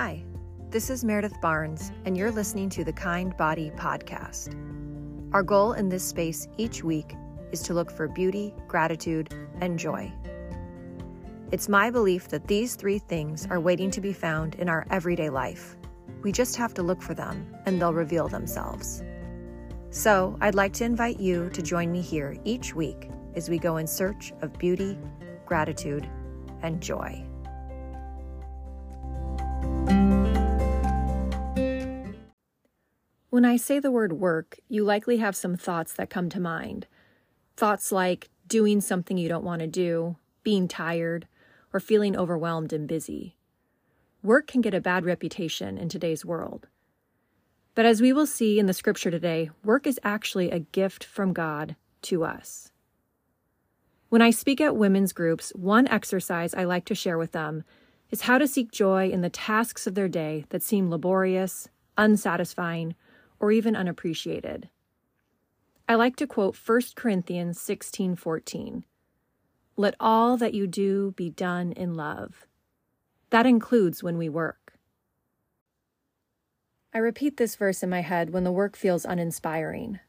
Hi, this is Meredith Barnes, and you're listening to the Kind Body Podcast. Our goal in this space each week is to look for beauty, gratitude, and joy. It's my belief that these three things are waiting to be found in our everyday life. We just have to look for them, and they'll reveal themselves. So, I'd like to invite you to join me here each week as we go in search of beauty, gratitude, and joy. When I say the word work, you likely have some thoughts that come to mind. Thoughts like doing something you don't want to do, being tired, or feeling overwhelmed and busy. Work can get a bad reputation in today's world. But as we will see in the scripture today, work is actually a gift from God to us. When I speak at women's groups, one exercise I like to share with them is how to seek joy in the tasks of their day that seem laborious, unsatisfying, or even unappreciated. I like to quote 1 Corinthians 16:14. Let all that you do be done in love. That includes when we work. I repeat this verse in my head when the work feels uninspiring.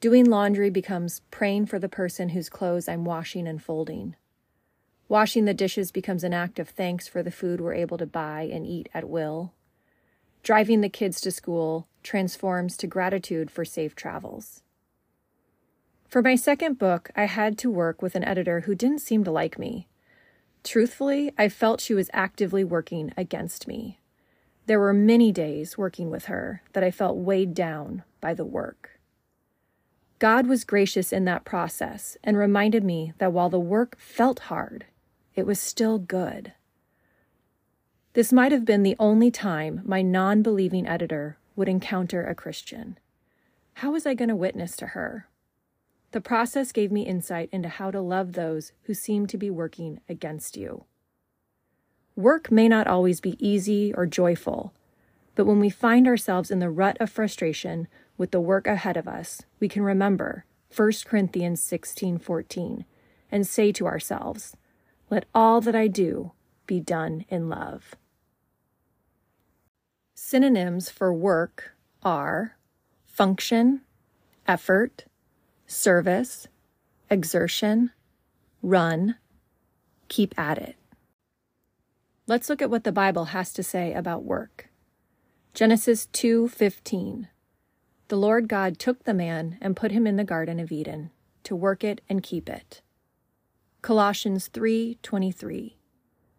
Doing laundry becomes praying for the person whose clothes I'm washing and folding. Washing the dishes becomes an act of thanks for the food we're able to buy and eat at will. Driving the kids to school transforms to gratitude for safe travels. For my second book, I had to work with an editor who didn't seem to like me. Truthfully, I felt she was actively working against me. There were many days working with her that I felt weighed down by the work. God was gracious in that process and reminded me that while the work felt hard, it was still good. This might have been the only time my non believing editor would encounter a Christian. How was I going to witness to her? The process gave me insight into how to love those who seem to be working against you. Work may not always be easy or joyful, but when we find ourselves in the rut of frustration with the work ahead of us, we can remember 1 Corinthians 16:14 and say to ourselves, "Let all that I do be done in love." Synonyms for work are function, effort, service, exertion, run, keep at it. Let's look at what the Bible has to say about work. Genesis 2:15. The Lord God took the man and put him in the garden of Eden to work it and keep it. Colossians 3:23.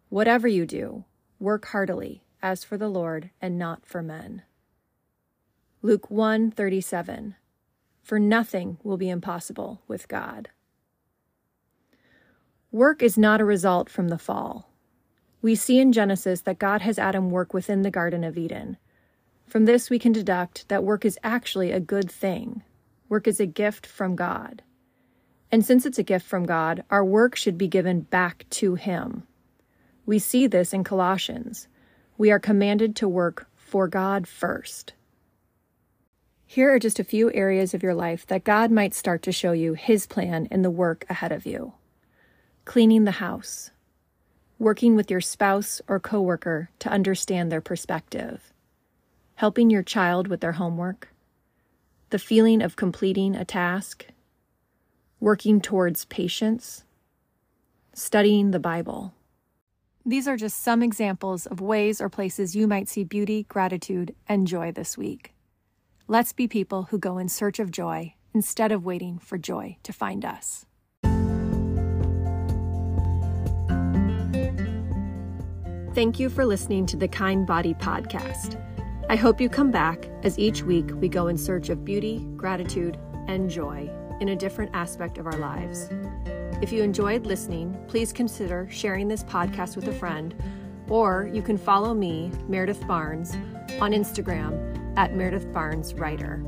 Whatever you do, work heartily as for the Lord and not for men. Luke 1:37 For nothing will be impossible with God. Work is not a result from the fall. We see in Genesis that God has Adam work within the Garden of Eden. From this, we can deduct that work is actually a good thing. Work is a gift from God. And since it's a gift from God, our work should be given back to Him. We see this in Colossians we are commanded to work for God first. Here are just a few areas of your life that God might start to show you His plan in the work ahead of you. Cleaning the house, working with your spouse or coworker to understand their perspective, helping your child with their homework, the feeling of completing a task, working towards patience, studying the Bible. These are just some examples of ways or places you might see beauty, gratitude, and joy this week. Let's be people who go in search of joy instead of waiting for joy to find us. Thank you for listening to the Kind Body Podcast. I hope you come back as each week we go in search of beauty, gratitude, and joy in a different aspect of our lives. If you enjoyed listening, please consider sharing this podcast with a friend, or you can follow me, Meredith Barnes, on Instagram at Meredith Barnes Writer.